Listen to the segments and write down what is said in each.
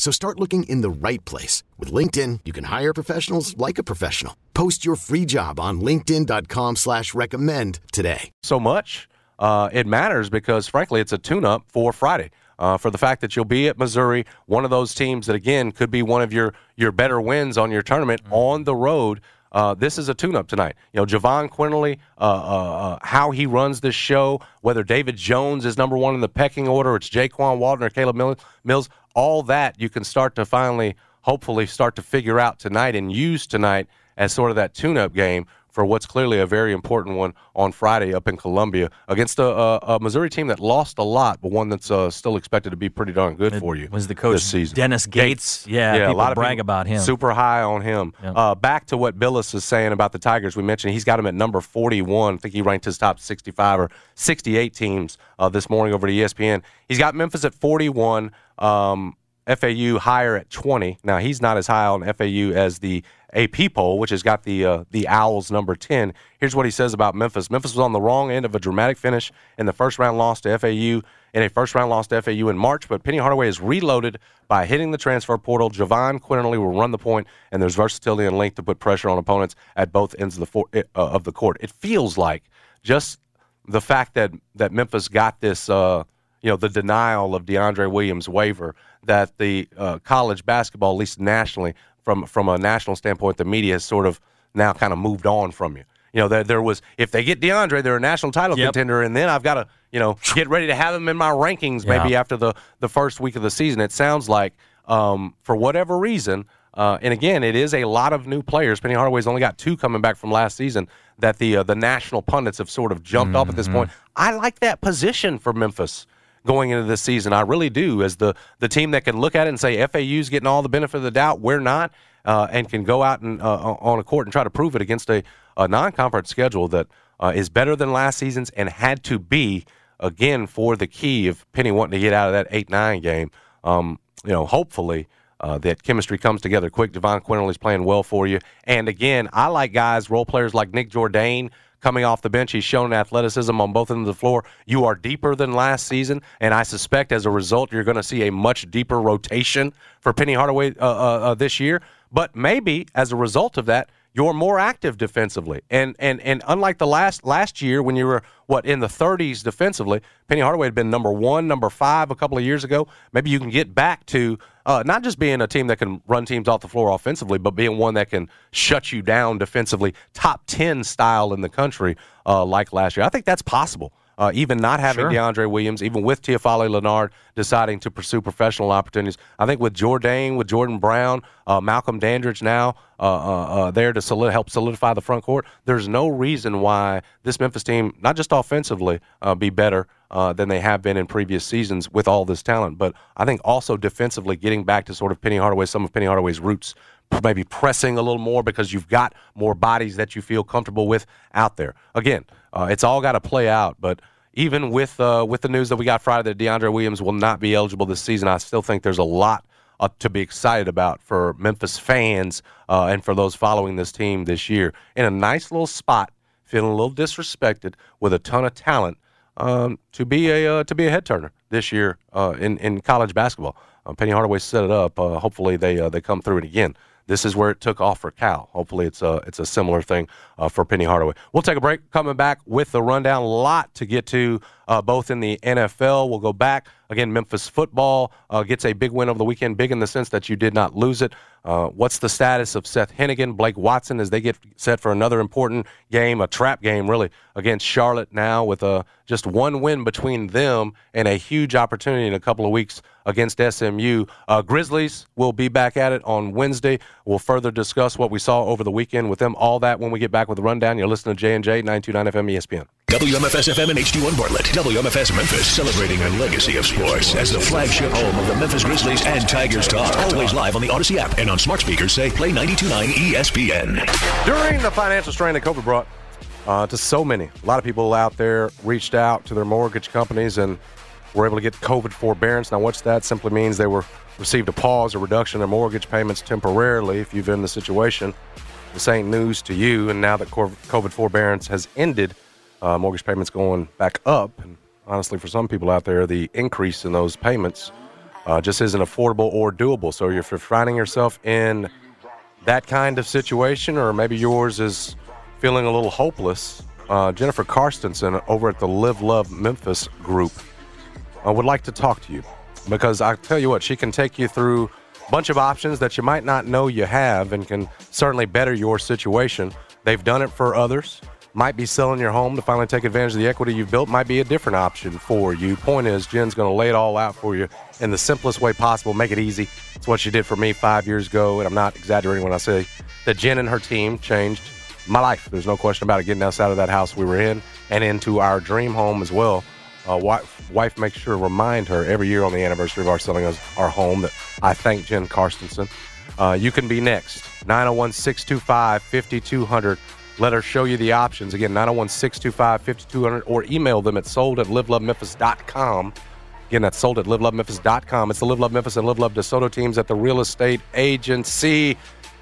So start looking in the right place. With LinkedIn, you can hire professionals like a professional. Post your free job on linkedin.com slash recommend today. So much. Uh, it matters because, frankly, it's a tune-up for Friday. Uh, for the fact that you'll be at Missouri, one of those teams that, again, could be one of your, your better wins on your tournament mm-hmm. on the road – uh, this is a tune-up tonight. You know, Jahvon Quinerly, uh, uh, uh, how he runs this show, whether David Jones is number one in the pecking order, it's Jaykwon Walton or Caleb Mills, all that you can start to finally, hopefully, start to figure out tonight and use tonight as sort of that tune-up game for what's clearly a very important one on Friday up in Columbia against a, a, a Missouri team that lost a lot, but one that's uh, still expected to be pretty darn good it for you. Was the coach this season. Dennis Gates? Yeah, yeah, a lot of brag about him. Super high on him. Uh, back to what Billis is saying about the Tigers. We mentioned he's got him at number 41. I think he ranked his top 65 or 68 teams uh, this morning over to ESPN. He's got Memphis at 41. Um, FAU higher at 20. Now he's not as high on FAU as the AP poll, which has got the uh, the Owls number 10. Here's what he says about Memphis. Memphis was on the wrong end of a dramatic finish in the first round loss to FAU in a first round loss to FAU in March, but Penny Hardaway is reloaded by hitting the transfer portal. Jahvon Quinerly will run the point, and there's versatility and length to put pressure on opponents at both ends of the for, uh, of the court. It feels like just the fact that that Memphis got this. Uh, you know the denial of DeAndre Williams waiver that the uh, college basketball, at least nationally, from from a national standpoint, the media has sort of now kind of moved on from you. You know, there, there was if they get DeAndre, they're a national title yep. contender, and then I've got to you know get ready to have them in my rankings maybe yeah. after the the first week of the season. It sounds like um, for whatever reason. Uh, and again, it is a lot of new players. Penny Hardaway's only got two coming back from last season. That the uh, the national pundits have sort of jumped mm-hmm. up at this mm-hmm. point. I like that position for Memphis going into this season. I really do, as the the team that can look at it and say FAU's getting all the benefit of the doubt, we're not, uh, and can go out and uh, on a court and try to prove it against a, a non-conference schedule that uh, is better than last season's and had to be again for the key of Penny wanting to get out of that eight nine game. Um, you know, hopefully. Uh, that chemistry comes together quick. Jahvon Quinerly's playing well for you. And again, I like guys, role players like Nick Jourdain, coming off the bench. He's shown athleticism on both ends of the floor. You are deeper than last season, and I suspect as a result, you're going to see a much deeper rotation for Penny Hardaway uh, uh, uh, this year. But maybe as a result of that, you're more active defensively. And and and unlike the last last year when you were what in the 30s defensively, Penny Hardaway had been number one, number five a couple of years ago. Maybe you can get back to uh, not just being a team that can run teams off the floor offensively, but being one that can shut you down defensively, top 10 style in the country uh, like last year. I think that's possible. Uh, even not having sure. DeAndre Williams, even with Teofale Lenard deciding to pursue professional opportunities. I think with Jourdain, with Jordan Brown, uh, Malcolm Dandridge now uh, uh, uh there to solid, help solidify the front court, there's no reason why this Memphis team, not just offensively, uh, be better than they have been in previous seasons with all this talent, but I think also defensively getting back to sort of Penny Hardaway, some of Penny Hardaway's roots maybe pressing a little more because you've got more bodies that you feel comfortable with out there. Again, uh, it's all got to play out, but even with uh, with the news that we got Friday that DeAndre Williams will not be eligible this season, I still think there's a lot uh, to be excited about for Memphis fans uh, and for those following this team this year. In a nice little spot, feeling a little disrespected with a ton of talent um, to be a uh, to be a head turner this year uh, in in college basketball. Penny Hardaway set it up. hopefully they they come through it again this is where it took off for Cal. Hopefully, it's a it's a similar thing uh, for Penny Hardaway. We'll take a break. Coming back with the rundown. A lot to get to, uh, both in the NFL. We'll go back again. Memphis football uh, gets a big win over the weekend. Big in the sense that you did not lose it. Uh, what's the status of Seth Henigan, Blake Watson as they get set for another important game, a trap game really, against Charlotte now with a, just one win between them and a huge opportunity in a couple of weeks against SMU. Uh, Grizzlies will be back at it on Wednesday. We'll further discuss what we saw over the weekend with them. All that when we get back with the rundown. You're listening to J&J 929 FM ESPN. WMFS FM and HD1 Bartlett. WMFS Memphis celebrating a legacy of sports as the flagship home of the Memphis Grizzlies and Tigers talk. Always live on the Odyssey app and on smart speakers say play 92.9 ESPN. During the financial strain that COVID brought uh, to so many, a lot of people out there reached out to their mortgage companies and were able to get COVID forbearance. Now, what's that? Simply means they were received a pause or reduction in their mortgage payments temporarily. If you've been in the situation, this ain't news to you. And now that COVID forbearance has ended, uh, mortgage payments going back up. And honestly, for some people out there, the increase in those payments uh, just isn't affordable or doable. So if you're finding yourself in that kind of situation, or maybe yours is feeling a little hopeless, uh, Jennifer Karstensen over at the Live Love Memphis group uh, would like to talk to you because I tell you what, she can take you through a bunch of options that you might not know you have and can certainly better your situation. They've done it for others might be selling your home to finally take advantage of the equity you've built might be a different option for you. Point is, Jen's going to lay it all out for you in the simplest way possible, make it easy. It's what she did for me five years ago, and I'm not exaggerating when I say that Jen and her team changed my life. There's no question about it. Getting us out of that house we were in and into our dream home as well. Uh, wife, wife makes sure to remind her every year on the anniversary of our selling us our home that I thank Jen Karstensen. Uh, you can be next. 901 625 5200. Let her show you the options. Again, 901 625 5200 or email them at sold at livelovememphis.com. Again, that's sold at livelovememphis.com. It's the Live Love Memphis and Live Love DeSoto teams at the Real Estate Agency.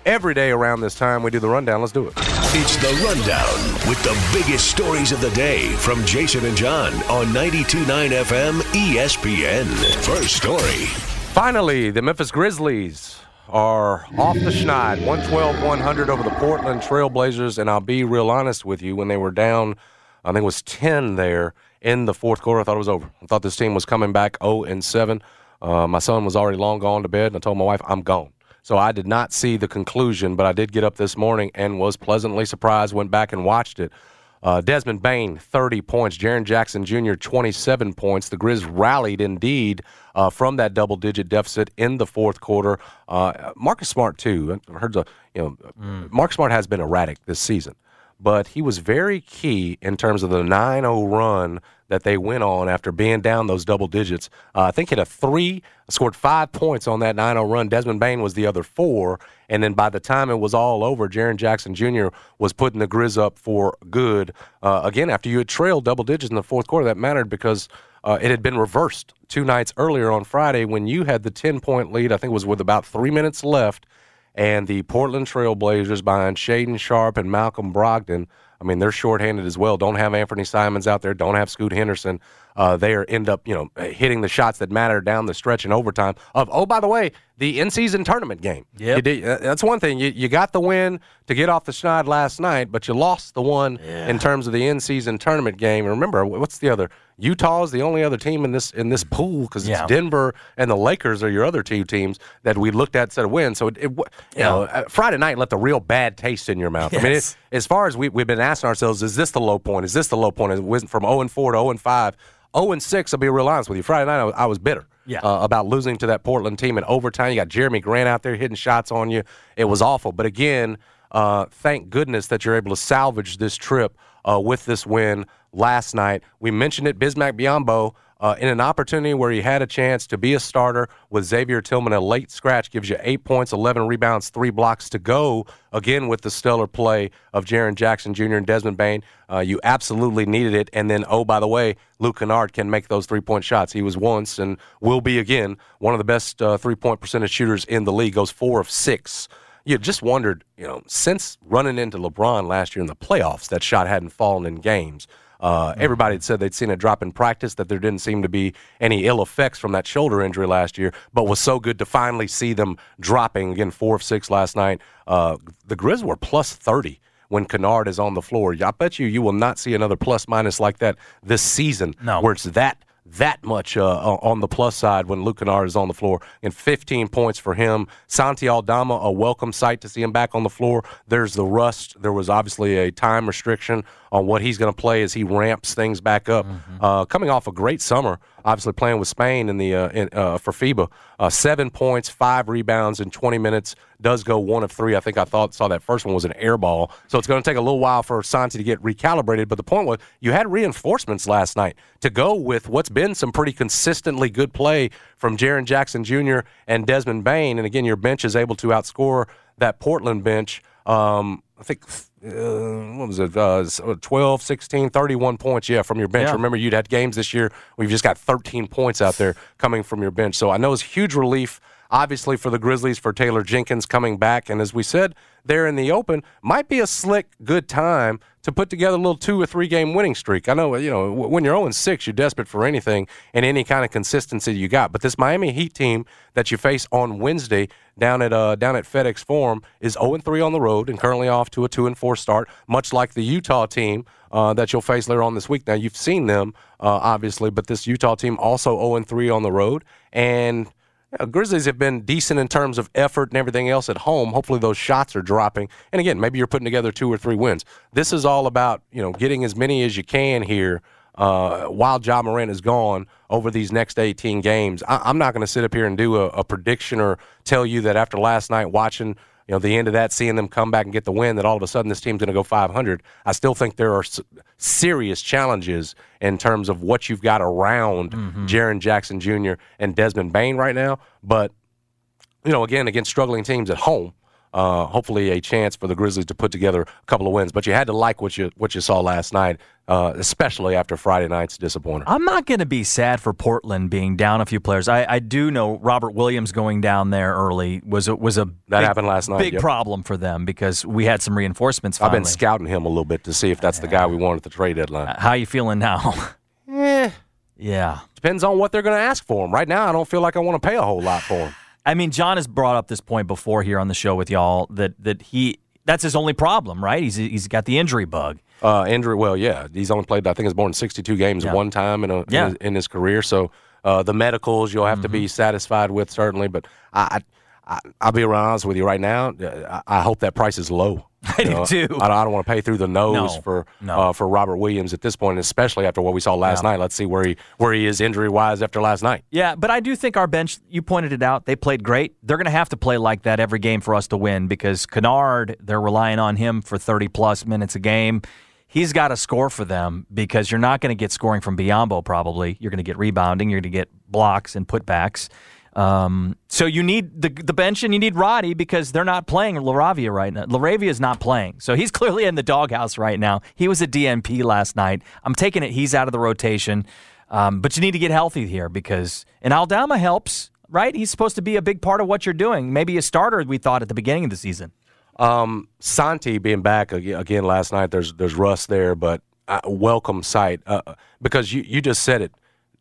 Every day around this time, we do the rundown. Let's do it. It's the rundown with the biggest stories of the day from Jason and John on 92.9 FM ESPN. First story. Finally, the Memphis Grizzlies are off the schneid, 112 100 over the Portland Trailblazers. And I'll be real honest with you, when they were down, I think it was 10 there in the fourth quarter, I thought it was over. I thought this team was coming back 0 and 7. Uh, my son was already long gone to bed, and I told my wife, I'm gone. So I did not see the conclusion, but I did get up this morning and was pleasantly surprised, went back and watched it. Uh, Desmond Bane, 30 points. Jaren Jackson Jr., 27 points. The Grizz rallied indeed uh, from that double digit deficit in the fourth quarter. Uh, Marcus Smart, too. I heard the, you know, mm. Marcus Smart has been erratic this season, but he was very key in terms of the 9 0 run that they went on after being down those double digits. Uh, I think hit a three, scored five points on that 9 0 run. Desmond Bane was the other four. And then by the time it was all over, Jaren Jackson Jr. was putting the Grizz up for good. Uh, again, after you had trailed double digits in the fourth quarter, that mattered because uh, it had been reversed two nights earlier on Friday when you had the 10 point lead. I think it was with about three minutes left. And the Portland Trailblazers behind Shaedon Sharpe and Malcolm Brogdon I mean, they're shorthanded as well. Don't have Anthony Simons out there. Don't have Scoot Henderson. Uh, they are end up, you know, hitting the shots that matter down the stretch in overtime. Of oh, by the way, the in-season tournament game. Yeah, uh, that's one thing. You, you got the win to get off the schneid last night, but you lost the one yeah. in terms of the in-season tournament game. And Remember, what's the other? Utah is the only other team in this in this pool because yeah. it's Denver and the Lakers are your other two teams that we looked at of win. So it, it you yeah. know uh, Friday night left a real bad taste in your mouth. Yes. I mean, it, as far as we, we've been asking ourselves, is this the low point? Is this the low point? It went from 0 and 4 to 0 and 5. 0 and 6. I'll be real honest with you. Friday night, I was, I was bitter. Yeah. Uh, about losing to that Portland team in overtime. You got Jerami Grant out there hitting shots on you. It was awful. But again, uh, thank goodness that you're able to salvage this trip uh, with this win last night. We mentioned it, Bismack Biyombo uh, in an opportunity where he had a chance to be a starter with Xavier Tillman. A late scratch gives you eight points, 11 rebounds, three blocks to go. Again, with the stellar play of Jaren Jackson Jr. and Desmond Bane, uh, you absolutely needed it. And then, oh, by the way, Luke Kennard can make those three point shots. He was once and will be again one of the best uh, three point percentage shooters in the league, goes four of six you just wondered, you know, since running into LeBron last year in the playoffs, that shot hadn't fallen in games. Uh, everybody had said they'd seen a drop in practice, that there didn't seem to be any ill effects from that shoulder injury last year, but was so good to finally see them dropping again, four of six last night. Uh, the Grizz were plus 30 when Kennard is on the floor. I bet you you will not see another plus minus like that this season no. where it's that that much uh, on the plus side when Luke Kennard is on the floor. And 15 points for him. Santi Aldama, a welcome sight to see him back on the floor. There's the rust. There was obviously a time restriction on what he's going to play as he ramps things back up. Mm-hmm. Uh, coming off a great summer, obviously playing with Spain in the uh, in, uh, for FIBA, uh, seven points, five rebounds in 20 minutes. Does go one of three. I think I thought saw that first one was an air ball, so it's going to take a little while for Santi to get recalibrated. But the point was, you had reinforcements last night to go with what's been some pretty consistently good play from Jaren Jackson Jr. and Desmond Bane. And again, your bench is able to outscore that Portland bench. Um, I think uh, what was it, uh, uh 12, 16, 31 points, yeah, from your bench. Yeah. Remember, you'd had games this year where you've just got 13 points out there coming from your bench. So I know it's huge relief, obviously, for the Grizzlies, for Taylor Jenkins coming back. And as we said, there in the open, might be a slick, good time to put together a little two or three game winning streak. I know, you know, when you're 0 6, you're desperate for anything and any kind of consistency you got. But this Miami Heat team that you face on Wednesday down at uh, down at FedEx Forum is 0 3 on the road and currently off to a 2 4 start, much like the Utah team uh, that you'll face later on this week. Now, you've seen them, uh, obviously, but this Utah team also 0 3 on the road. And Grizzlies have been decent in terms of effort and everything else at home. Hopefully, those shots are dropping. And again, maybe you're putting together two or three wins. This is all about you know getting as many as you can here uh, while Ja Morant is gone over these next 18 games. I, am not going to sit up here and do a, a prediction or tell you that after last night watching you know, the end of that, seeing them come back and get the win, that all of a sudden this team's going to go 500. I still think there are serious challenges in terms of what you've got around mm-hmm. Jaren Jackson Jr. and Desmond Bane right now. But, you know, again, against struggling teams at home, uh, hopefully a chance for the Grizzlies to put together a couple of wins. But you had to like what you what you saw last night, uh, especially after Friday night's disappointment. I'm not going to be sad for Portland being down a few players. I, I, do know Robert Williams going down there early was a, was a that big, happened last night. Big yep. problem for them because we had some reinforcements. Finally. I've been scouting him a little bit to see if that's the guy we want at the trade deadline. How you feeling now? eh. Yeah. Depends on what they're going to ask for him. Right now, I don't feel like I want to pay a whole lot for him. I mean, John has brought up this point before here on the show with y'all that that he that's his only problem, right? He's he's got the injury bug. Uh, injury, well, yeah, he's only played I think it's more than sixty-two games yeah. one time in a yeah. in, his, in, his, career. So uh, the medicals you'll have mm-hmm. to be mm-hmm. satisfied with certainly, but I, I I'll be honest with you right now. I, I hope that price is low. I do too. I, I don't want to pay through the nose no, for no. Uh, for Robert Williams at this point, especially after what we saw last yeah. night. Let's see where he where he is injury wise after last night. Yeah, but I do think our bench. You pointed it out. They played great. They're going to have to play like that every game for us to win because Kennard. They're relying on him for thirty plus minutes a game. He's got to score for them because you're not going to get scoring from Biyombo. Probably you're going to get rebounding. You're going to get blocks and putbacks. Um, so you need the the bench and you need Roddy because they're not playing LaRavia right now. LaRavia is not playing, so he's clearly in the doghouse right now. He was a DNP last night. I'm taking it he's out of the rotation, um, but you need to get healthy here because and Aldama helps, right? He's supposed to be a big part of what you're doing. Maybe a starter we thought at the beginning of the season. Um, Santi being back again last night. There's there's rust there, but uh, welcome sight uh, because you you just said it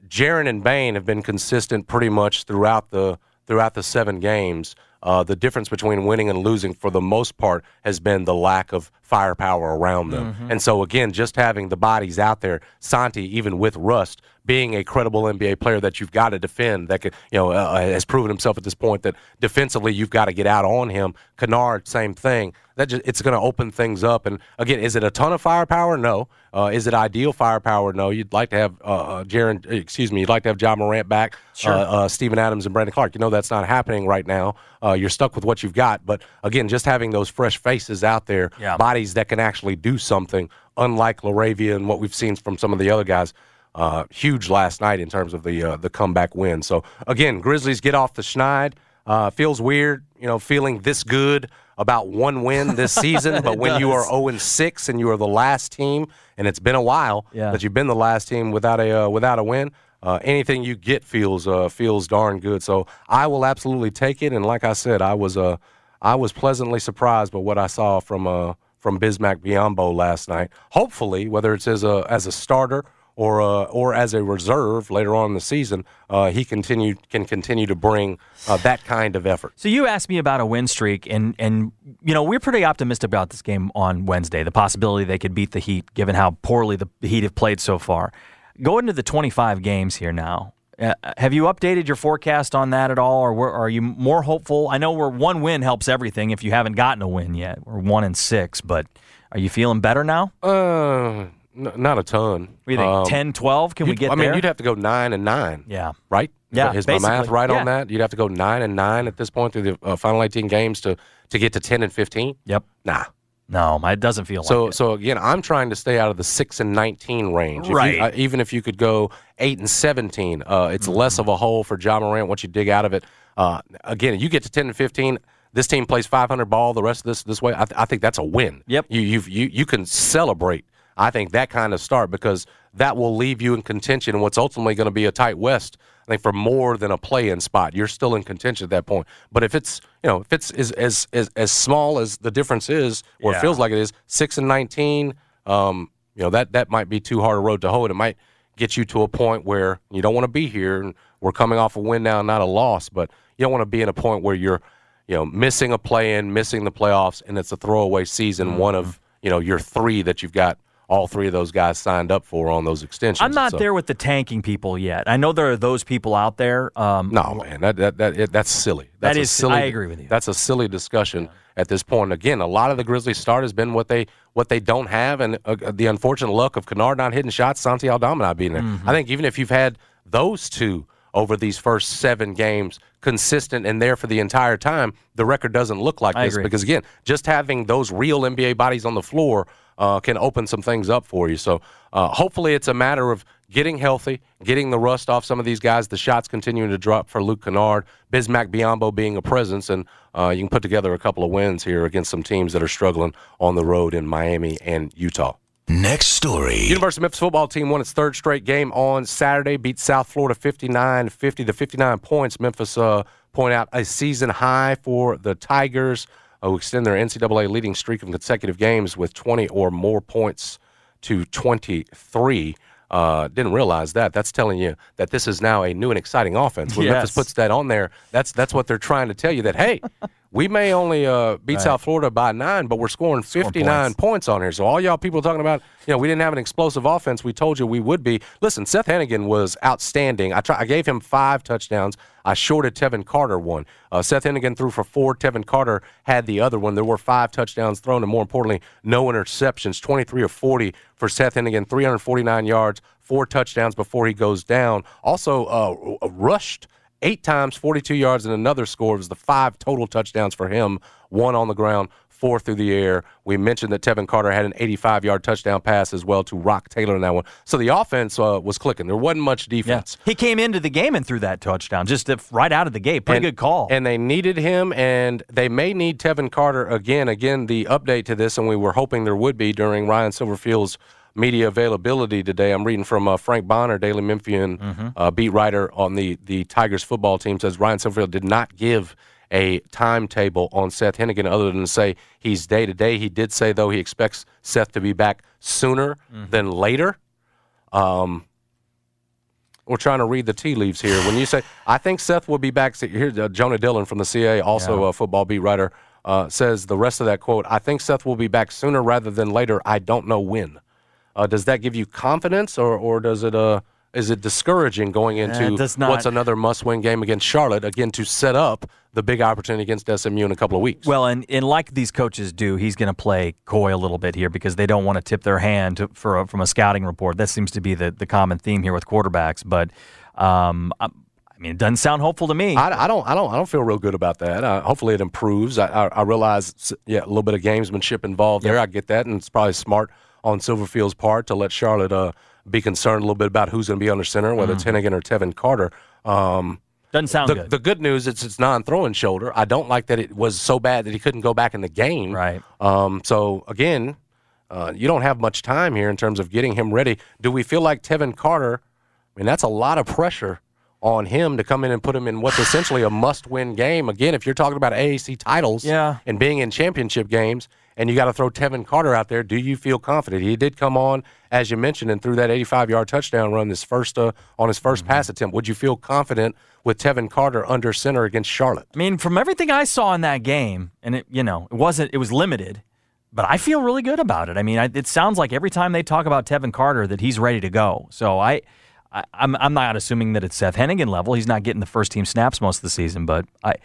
Jaren and Bane have been consistent pretty much throughout the throughout the seven games. Uh, the difference between winning and losing, for the most part, has been the lack of firepower around them. Mm-hmm. And so, again, just having the bodies out there, Santi, even with rust, being a credible NBA player that you've got to defend, that could, you know, uh, has proven himself at this point that defensively you've got to get out on him. Kennard, same thing. That just, it's going to open things up. And again, is it a ton of firepower? No. Uh, is it ideal firepower? No. You'd like to have uh, uh Jaren, excuse me, you'd like to have Ja Morant back, sure. uh, uh, Steven Adams and Brandon Clarke. You know that's not happening right now. Uh, you're stuck with what you've got. But again, just having those fresh faces out there, yeah. bodies that can actually do something, unlike LaRavia and what we've seen from some of the other guys. Uh, huge last night in terms of the uh, the comeback win. So again, Grizzlies get off the schneid. Uh, feels weird, you know, feeling this good about one win this season, but when does. you are 0 and 6 and you are the last team, and it's been a while yeah. that you've been the last team without a uh, without a win. Uh, anything you get feels uh, feels darn good. So I will absolutely take it. And like I said, I was uh, I was pleasantly surprised by what I saw from uh, from Bismack Biyombo last night. Hopefully, whether it's as a as a starter or uh, or as a reserve later on in the season, uh, he continue can continue to bring uh, that kind of effort. So you asked me about a win streak, and and you know we're pretty optimistic about this game on Wednesday. The possibility they could beat the Heat, given how poorly the Heat have played so far. Going into the 25 games here now. Uh, have you updated your forecast on that at all, or were, are you more hopeful? I know where one win helps everything if you haven't gotten a win yet. We're one and six, but are you feeling better now? Uh, n- not a ton. What do you think? Um, 10, 12? Can we get I mean, there? you'd have to go nine and nine. yeah. right? Yeah, is my math right Yeah. on that? You'd have to go nine and nine at this point through the uh, final 18 games to to get to 10 and 15. Yep. Nah. No, it doesn't feel So like it. so again, I'm trying to stay out of the six and 19 range. If you- Right. uh, even if you could go eight and 17, uh, it's Mm-hmm. less of a hole for Ja Morant once you dig out of it. Uh, again, you get to 10 and 15. This team plays 500 ball the rest of this this way. I, th- I think that's a win. Yep. You you've, you you can celebrate. I think that kind of start because that will leave you in contention in what's ultimately going to be a tight West. I think for more than a play-in spot, you're still in contention at that point. But if it's you know if it's as as as, as small as the difference is, or Yeah. it feels like it is, six and nineteen, um, you know that that might be too hard a road to hoe. It might get you to a point where you don't want to be here. And we're coming off a win now, not a loss, but you don't want to be in a point where you're you know missing a play-in, missing the playoffs, and it's a throwaway season. Mm-hmm. One of you know your three that you've got all three of those guys signed up for on those extensions. I'm not So- there with the tanking people yet. I know there are those people out there. Um, No, man, that that, that it, that's silly. That's That a silly. I agree with you. That's a silly discussion at this point. Again, a lot of the Grizzlies' start has been what they what they don't have, and uh, the unfortunate luck of Kennard not hitting shots, Santi Aldama not being there. Mm-hmm. I think even if you've had those two over these first seven games consistent and there for the entire time, the record doesn't look like I this agree. because again, just having those real NBA bodies on the floor uh, can open some things up for you. So uh, hopefully, it's a matter of getting healthy, getting the rust off some of these guys. The shots continuing to drop for Luke Kennard, Bismack Biyombo being a presence, and uh, you can put together a couple of wins here against some teams that are struggling on the road in Miami and Utah. Next story. University of Memphis football team won its third straight game on Saturday, beat South Florida 59 50 to 59 points. Memphis uh, point out a season high for the Tigers, uh, who extend their NCAA leading streak of consecutive games with 20 or more points to 23. Uh, didn't realize that. That's telling you that this is now a new and exciting offense. When Yes. Memphis puts that on there, that's that's what they're trying to tell you that hey, we may only uh, beat South Florida by nine, but we're scoring 59 points. points on here. So all y'all people talking about, you know, we didn't have an explosive offense. We told you we would be. Listen, Seth Henigan was outstanding. I try, I gave him five touchdowns. I shorted Tevin Carter one. Uh, Seth Henigan threw for four. Tevin Carter had the other one. There were five touchdowns thrown, and more importantly, no interceptions. 23 of 40 for Seth Henigan, 349 yards, four touchdowns before he goes down. Also uh, rushed eight times, 42 yards, and another score. It was the five total touchdowns for him, one on the ground, four through the air. We mentioned that Tevin Carter had an 85 yard touchdown pass as well to Roc Taylor in that one. So the offense uh, was clicking. There wasn't much Yeah. defense. He came into the game and threw that touchdown just right out of the gate. Pretty And- good call. And they needed him, and they may need Tevin Carter again. Again, the update to this, and we were hoping there would be during Ryan Silverfield's media availability today. I'm reading from uh, Frank Bonner, Daily Memphian Mm-hmm. uh, beat writer on the, the Tigers football team, says Ryan Silverfield did not give a timetable on Seth Henigan other than to say he's day to day. He did say, though, he expects Seth to be back sooner Mm-hmm. than later. Um, we're trying to read the tea leaves here. When you say, I think Seth will be back. Here's uh, Jonah Dylan from the CA, also a football beat writer, uh, says the rest of that quote I think Seth will be back sooner rather than later. I don't know when. Uh, does that give you confidence, or, or does it uh, is it discouraging going into what's another must win game against Charlotte, again, to set up the big opportunity against SMU in a couple of weeks? Well, and, and like these coaches do, he's going to play coy a little bit here because they don't want to tip their hand to, for a, from a scouting report. That seems to be the, the common theme here with quarterbacks. But um, I, I mean, it doesn't sound hopeful to me. I, I don't, I don't, I don't feel real good about that. Uh, hopefully, it improves. I, I, I realize, yeah, a little bit of gamesmanship involved there. I get that, and it's probably smart on Silverfield's part to let Charlotte uh, be concerned a little bit about who's going to be under center, whether it's Henigan or Tevin Carter. Um, doesn't sound the, good. the good news is it's non-throwing shoulder. I don't like that it was so bad that he couldn't go back in the game. Right. Um, so again, uh, you don't have much time here in terms of getting him ready. Do we feel like Tevin Carter? I mean, that's a lot of pressure on him to come in and put him in what's essentially a must-win game. Again, if you're talking about AAC titles Yeah. and being in championship games, and you got to throw Tevin Carter out there, do you feel confident? He did come on, as you mentioned, and threw that 85-yard touchdown run this first uh, on his 1st pass attempt. Would you feel confident with Tevin Carter under center against Charlotte? I mean, from everything I saw in that game, and it, you know, it wasn't, it was limited. but I feel really good about it. I mean, I, it sounds like every time they talk about Tevin Carter that he's ready to go. So I, I am I'm, I'm not assuming that it's Seth Henigan level. He's not getting the first team snaps most of the season, but I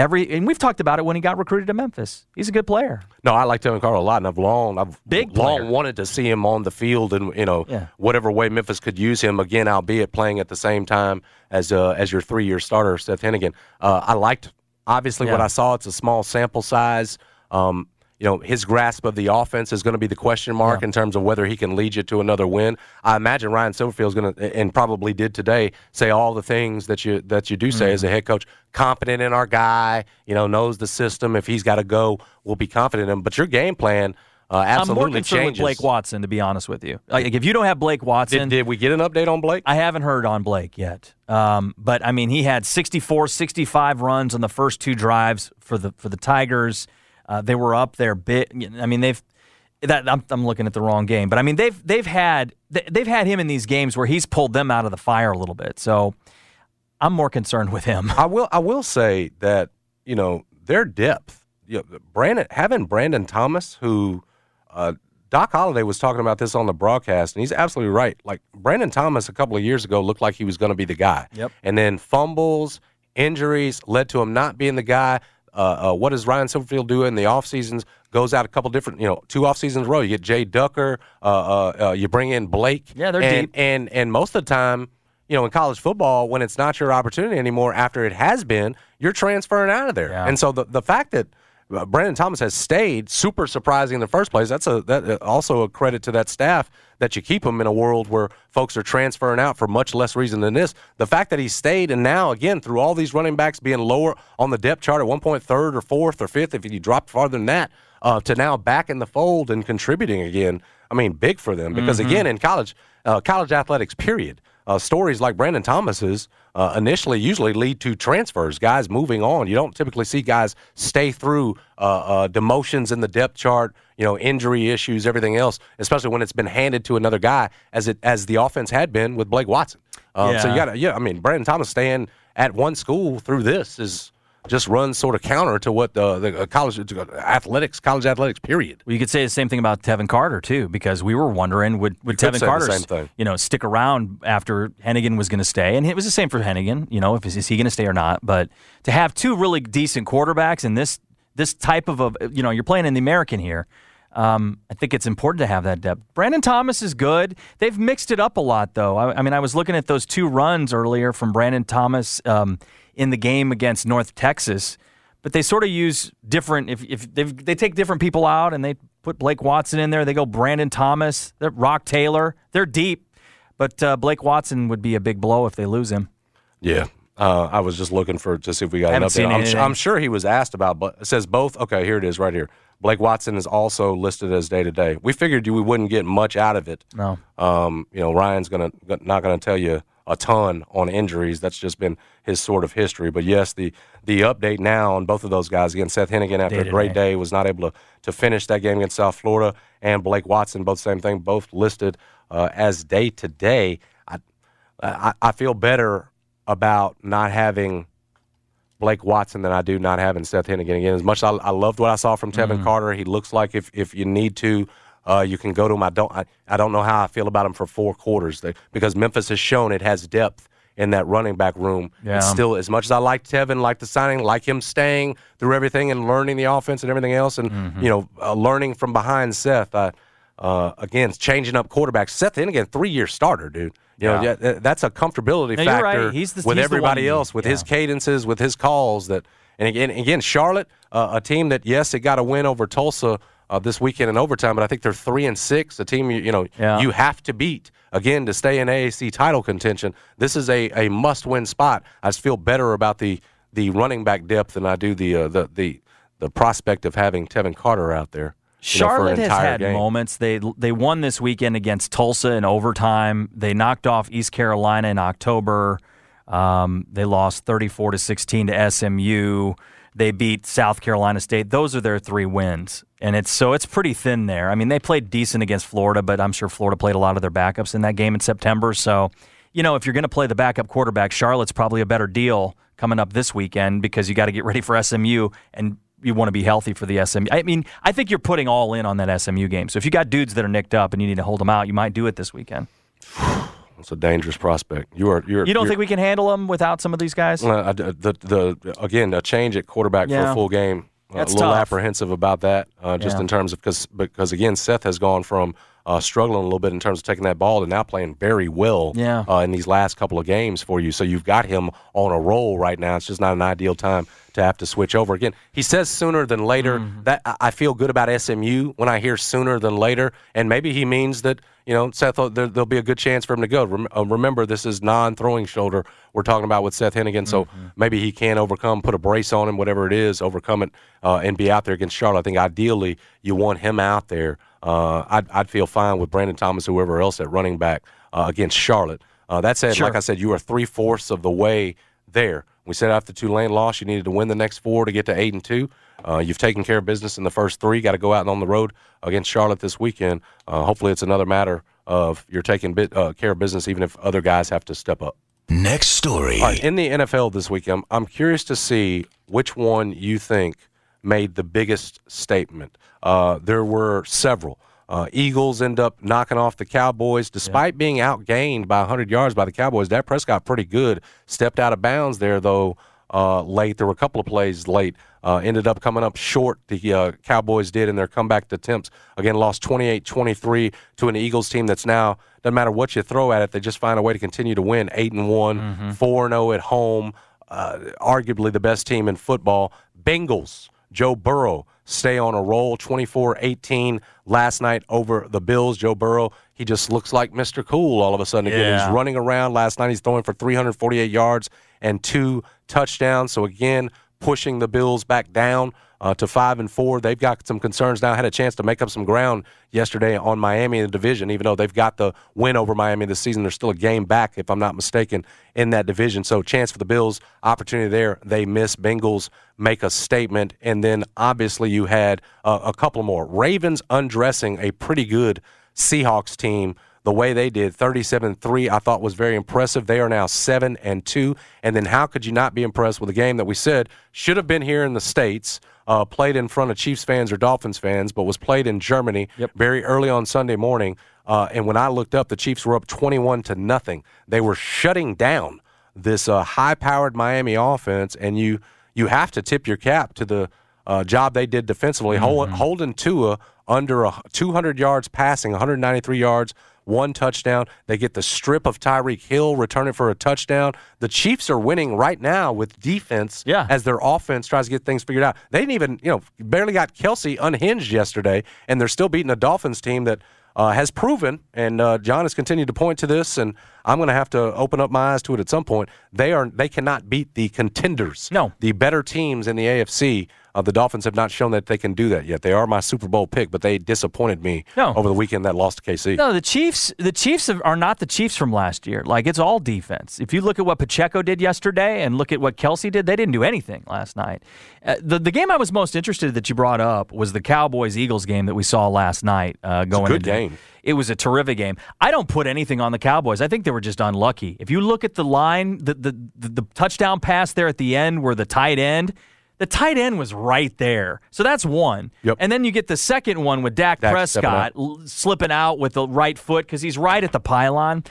every and we've talked about it when he got recruited to Memphis. He's a good player. No, I like Tevin Carter a lot, and I've long, I've Big long player. wanted to see him on the field, and you know, Yeah. whatever way Memphis could use him again, albeit playing at the same time as uh, as your three year starter, Seth Henigan. Uh, I liked obviously what I saw. It's a small sample size. Um, you know, his grasp of the offense is going to be the question mark Yeah. in terms of whether he can lead you to another win. I imagine Ryan Silverfield is going to, and probably did today, say all the things that you that you do say as a Mm-hmm. head coach. Confident in our guy, you know, knows the system. If he's got to go, we'll be confident in him. But your game plan uh, I'm more absolutely concerned changes. with Blake Watson, to be honest with you. Like if you don't have Blake Watson, Did, did we get an update on Blake? I haven't heard on Blake yet. Um, but I mean, he had 64, 65 runs on the first two drives for the for the Tigers. Uh, they were up there bit. I mean, they've that I'm, I'm looking at the wrong game, but I mean they've they've had they- they've had him in these games where he's pulled them out of the fire a little bit. So I'm more concerned with him. I will. I will say that you know their depth. You know, Brandon having Brandon Thomas, who uh, Doc Holliday was talking about this on the broadcast, and he's absolutely right. Like Brandon Thomas a couple of years ago looked like he was going to be the guy. Yep. And then fumbles, injuries led to him not being the guy. Uh, uh, what does Ryan Silverfield do in the off seasons? Goes out a couple different, you know, two off seasons in a row. You get Jay Ducker. Uh, uh, uh, you bring in Blake. Yeah, they're and, deep. And and most of the time, you know, in college football, when it's not your opportunity anymore after it has been, you're transferring out of there. Yeah. And so the the fact that uh, Brandon Thomas has stayed super surprising in the first place. That's a that uh, also a credit to that staff that you keep him in a world where folks are transferring out for much less reason than this. The fact that he stayed and now again through all these running backs being lower on the depth chart at one point third or fourth or fifth, if you dropped farther than that, uh, to now back in the fold and contributing again. I mean, big for them because again in college, uh, college athletics, period. Uh, stories like Brandon Thomas's uh, initially usually lead to transfers, guys moving on. You don't typically see guys stay through uh, uh, demotions in the depth chart, you know, injury issues, everything else, especially when it's been handed to another guy, as it as the offense had been with Blake Watson. Um, So you got to, yeah, I mean, Brandon Thomas staying at one school through this is just runs sort of counter to what the, the uh, college athletics, college athletics, period. Well, you could say the same thing about Tevin Carter too, because we were wondering would would could Tevin Carter, you know, stick around after Henigan was going to stay, and it was the same for Henigan. You know, if is he going to stay or not? But to have two really decent quarterbacks in this this type of a, you know, you're playing in the American here. Um, I think it's important to have that depth. Brandon Thomas is good. They've mixed it up a lot, though. I, I mean, I was looking at those two runs earlier from Brandon Thomas um, in the game against North Texas but they sort of use different. If if they've- they take different people out and they put Blake Watson in there, they go Brandon Thomas, Roc Taylor. They're deep, but uh, Blake Watson would be a big blow if they lose him. Yeah. Uh, I was just looking for to see if we got an update. I'm. I'm sure he was asked about, but it says both. Okay, here it is, right here. Blake Watson is also listed as day to day. We figured we wouldn't get much out of it. No. Um, you know, Ryan's gonna not gonna tell you a ton on injuries. That's just been his sort of history. But yes, the the update now on both of those guys again. Seth Henigan after a Day-to-day. great day was not able to to finish that game against South Florida, and Blake Watson both same thing, both listed uh, as day to day. I I feel better about not having Blake Watson than I do not having Seth Henigan. Again, as much as I, I loved what I saw from Tevin Carter, he looks like if, if you need to, uh, you can go to him. I don't I, I don't know how I feel about him for four quarters they, because Memphis has shown it has depth in that running back room. Yeah. It's still as much as I like Tevin, like the signing, like him staying through everything and learning the offense and everything else, and you know uh, learning from behind Seth. I, uh, again, changing up quarterbacks. Seth Henigan, three year starter, dude. You know, Yeah. yeah, that's a comfortability No, you're right. factor He's the- with he's everybody else, with his cadences, with his calls. That and again, again, Charlotte, uh, a team that yes, it got a win over Tulsa uh, this weekend in overtime, but I think they're three and six. A team you, you know Yeah. you have to beat again to stay in AAC title contention. This is a, a must win spot. I just feel better about the the running back depth than I do the uh, the the the prospect of having Tevin Carter out there. Know, Charlotte has had game. moments. They they won this weekend against Tulsa in overtime. They knocked off East Carolina in October. Um, they lost 34 to 16 to SMU. They beat South Carolina State. Those are their three wins, and it's so it's pretty thin there. I mean, they played decent against Florida, but I'm sure Florida played a lot of their backups in that game in September. So, you know, if you're going to play the backup quarterback, Charlotte's probably a better deal coming up this weekend because you got to get ready for SMU and you want to be healthy for the SMU. I mean, I think you're putting all in on that SMU game. So if you got dudes that are nicked up and you need to hold them out, you might do it this weekend. It's a dangerous prospect. You are. You're, you don't you're, think we can handle them without some of these guys? Uh, the the again a change at quarterback Yeah. for a full game. Uh, a little tough. apprehensive about that, uh, just Yeah. in terms of because because again Seth has gone from uh, struggling a little bit in terms of taking that ball to now playing very well Yeah. uh, in these last couple of games for you. So you've got him on a roll right now. It's just not an ideal time to have to switch over again. He says sooner than later. Mm-hmm. That I feel good about SMU when I hear sooner than later, and maybe he means that you know Seth uh, there, there'll be a good chance for him to go. Rem- uh, remember, this is non-throwing shoulder we're talking about with Seth Henigan, so Mm-hmm. maybe he can overcome, put a brace on him, whatever it is, overcome it, uh, and be out there against Charlotte. I think ideally you want him out there. Uh, I'd, I'd feel fine with Brandon Thomas, whoever else at running back uh, against Charlotte. Uh, that said, Sure. like I said, you are three fourths of the way there. We said after Tulane loss, you needed to win the next four to get to eight and two. Uh, you've taken care of business in the first three. Got to go out and on the road against Charlotte this weekend. Uh, hopefully, it's another matter of you're taking bit, uh, care of business, even if other guys have to step up. Next story. All right, in the NFL this week, I'm, I'm curious to see which one you think made the biggest statement. Uh, there were several. Uh, Eagles end up knocking off the Cowboys despite being outgained by 100 yards by the Cowboys. Dak Prescott pretty good. Stepped out of bounds there though uh, late. There were a couple of plays late. Uh, ended up coming up short. The uh, Cowboys did in their comeback attempts. Again, lost 28-23 to an Eagles team that's now doesn't matter what you throw at it. They just find a way to continue to win. Eight and one, four and zero at home. Uh, arguably the best team in football. Bengals. Joe Burrow stay on a roll 24-18 last night over the Bills. Joe Burrow, he just looks like Mr. Cool all of a sudden again. Yeah. He's running around last night. He's throwing for 348 yards and two touchdowns. So again, pushing the Bills back down uh, to five and four. They've got some concerns now. Had a chance to make up some ground yesterday on Miami in the division. Even though they've got the win over Miami this season, they're still a game back, if I'm not mistaken, in that division. So chance for the Bills, opportunity there. They miss. Bengals make a statement, and then obviously you had uh, a couple more. Ravens undressing a pretty good Seahawks team the way they did 37-3 I thought was very impressive. They are now 7 and 2 and then how could you not be impressed with a game that we said should have been here in the states, uh, played in front of Chiefs fans or Dolphins fans but was played in Germany very early on Sunday morning. Uh, and when I looked up the Chiefs were up 21 to nothing. They were shutting down this uh, high-powered Miami offense and you you have to tip your cap to the uh, job they did defensively, hold, holding Tua under a 200 yards passing, 193 yards, one touchdown. They get the strip of Tyreek Hill, returning for a touchdown. The Chiefs are winning right now with defense Yeah. as their offense tries to get things figured out. They didn't even, you know, barely got Kelce unhinged yesterday, and they're still beating a Dolphins team that uh, has proven, and uh, John has continued to point to this, and I'm going to have to open up my eyes to it at some point. They are they cannot beat the contenders, No. the better teams in the AFC. Uh, the Dolphins have not shown that they can do that yet. They are my Super Bowl pick, but they disappointed me No. over the weekend that lost to KC. No, the Chiefs. The Chiefs are not the Chiefs from last year. Like it's all defense. If you look at what Pacheco did yesterday and look at what Kelce did, they didn't do anything last night. Uh, the the game I was most interested that you brought up was the Cowboys Eagles game that we saw last night. Uh, going good into- game. It was a terrific game. I don't put anything on the Cowboys. I think they were just unlucky. If you look at the line, the the, the, the touchdown pass there at the end, where the tight end. The tight end was right there. So that's one. Yep. And then you get the second one with Dak, Dak Prescott slipping out with the right foot because he's right at the pylon.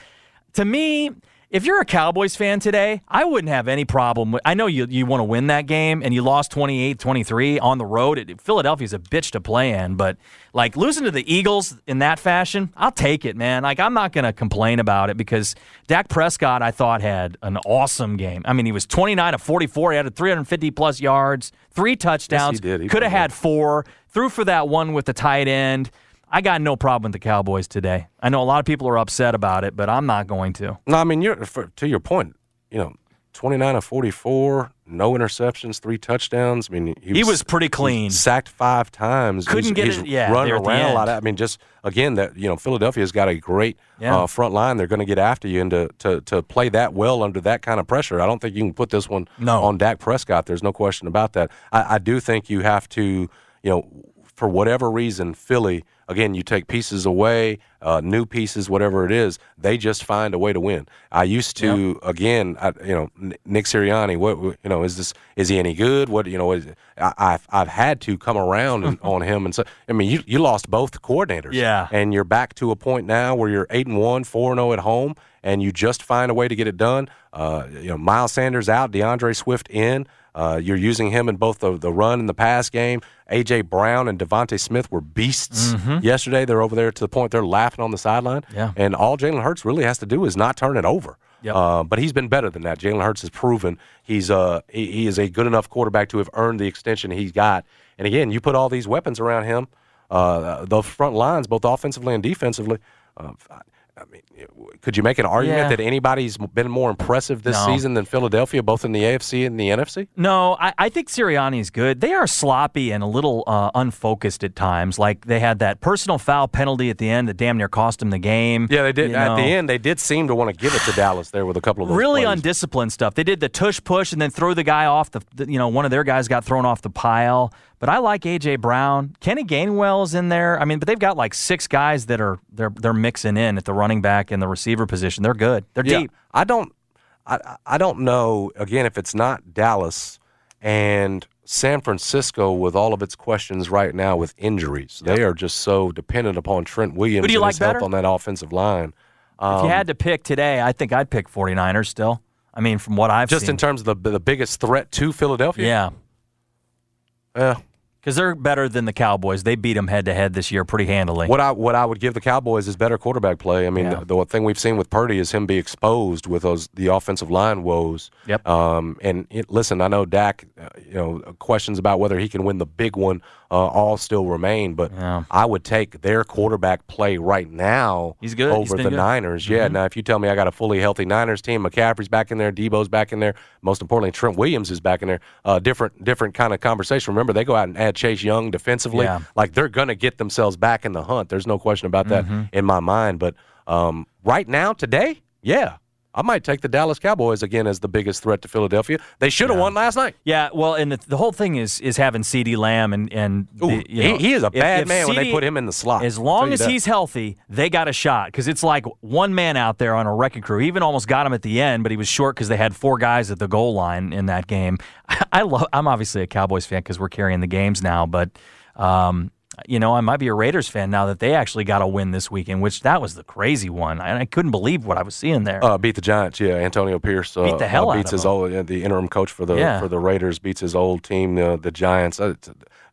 To me, if you're a Cowboys fan today, I wouldn't have any problem with. I know you you want to win that game and you lost 28-23 on the road. It, Philadelphia's a bitch to play in, but like losing to the Eagles in that fashion, I'll take it, man. Like I'm not going to complain about it because Dak Prescott I thought had an awesome game. I mean, he was 29 of 44, he had 350 plus yards, three touchdowns. did. He Could have had four. Threw for that one with the tight end. I got no problem with the Cowboys today. I know a lot of people are upset about it, but I'm not going to. No, I mean, you're for, to your point. You know, 29 of 44, no interceptions, three touchdowns. I mean, He was pretty clean. sacked five times. Couldn't He's- get he's it- yeah, running there at the around a lot. Of, I mean, just again, that you know, Philadelphia's got a great Yeah. uh, front line. They're going to get after you, and to, to to play that well under that kind of pressure, I don't think you can put this one No. on Dak Prescott. There's no question about that. I, I do think you have to, you know. For whatever reason, Philly, again, you take pieces away, uh, new pieces, whatever it is, they just find a way to win. I used to, yep. again, I, you know, Nick Sirianni, what, you know, is this, is he any good? What, you know, is, I, have I've had to come around and, on him. And so, I mean, you, you lost both coordinators. Yeah. And you're back to a point now where you're 8 and 1, 4 and 0 at home, and you just find a way to get it done. Uh, you know, Miles Sanders out, D'Andre Swift in. Uh, you're using him in both the, the run and the pass game. A.J. Brown and DeVonta Smith were beasts mm-hmm. yesterday. They're over there to the point they're laughing on the sideline. Yeah. And all Jalen Hurts really has to do is not turn it over. Yep. Uh, but he's been better than that. Jalen Hurts has proven he's uh, he, he, is a good enough quarterback to have earned the extension he's got. And again, you put all these weapons around him, uh, the front lines, both offensively and defensively. Uh, I mean, could you make an argument yeah. that anybody's been more impressive this no. season than Philadelphia, both in the AFC and the NFC? No, I, I think Sirianni's good. They are sloppy and a little uh, unfocused at times. Like they had that personal foul penalty at the end that damn near cost them the game. Yeah, they did. You at know. the end, they did seem to want to give it to Dallas there with a couple of those really plays. undisciplined stuff. They did the tush push and then throw the guy off the. You know, one of their guys got thrown off the pile. But I like AJ Brown. Kenny Gainwell is in there. I mean, but they've got like six guys that are they're they're mixing in at the running back and the receiver position. They're good. They're yeah, deep. I don't I I don't know again if it's not Dallas and San Francisco with all of its questions right now with injuries. Yep. They are just so dependent upon Trent Williams Who do you and like his better? help on that offensive line. Um, if you had to pick today, I think I'd pick 49ers still. I mean, from what I've seen. just seen. in terms of the the biggest threat to Philadelphia. Yeah. Yeah. Because they're better than the Cowboys. They beat them head to head this year pretty handily. What I what I would give the Cowboys is better quarterback play. I mean, Yeah. the, the thing we've seen with Purdy is him be exposed with those the offensive line woes. Yep. Um, and it, listen, I know Dak. Uh, you know, questions about whether he can win the big one uh, all still remain. But Yeah. I would take their quarterback play right now. He's good. Over been the good. Niners. Yeah. Mhm. Now, if you tell me I got a fully healthy Niners team, McCaffrey's back in there, Deebo's back in there. Most importantly, Trent Williams is back in there. Uh, different different kind of conversation. Remember, they go out and add Chase Young defensively. Yeah. Like they're going to get themselves back in the hunt. There's no question about that Mm-hmm. in my mind. But um, right now, today, yeah, I might take the Dallas Cowboys again as the biggest threat to Philadelphia. They should have Yeah. won last night. Yeah, well, and the, the whole thing is is having CeeDee Lamb and and the- Ooh, you know, he, he is a if- bad if man when they put him in the slot. As long as that. he's healthy, they got a shot because it's like one man out there on a wrecking crew. He even almost got him at the end, but he was short because they had four guys at the goal line in that game. I love. I'm obviously a Cowboys fan because we're carrying the games now, but. Um, you know, I might be a Raiders fan now that they actually got a win this weekend, which that was the crazy one. I, I couldn't believe what I was seeing there. Uh, beat the Giants, yeah. Antonio Pierce uh, Beat the hell uh, beats his old uh, the interim coach for the Yeah. for the Raiders beats his old team, uh, the Giants. Uh,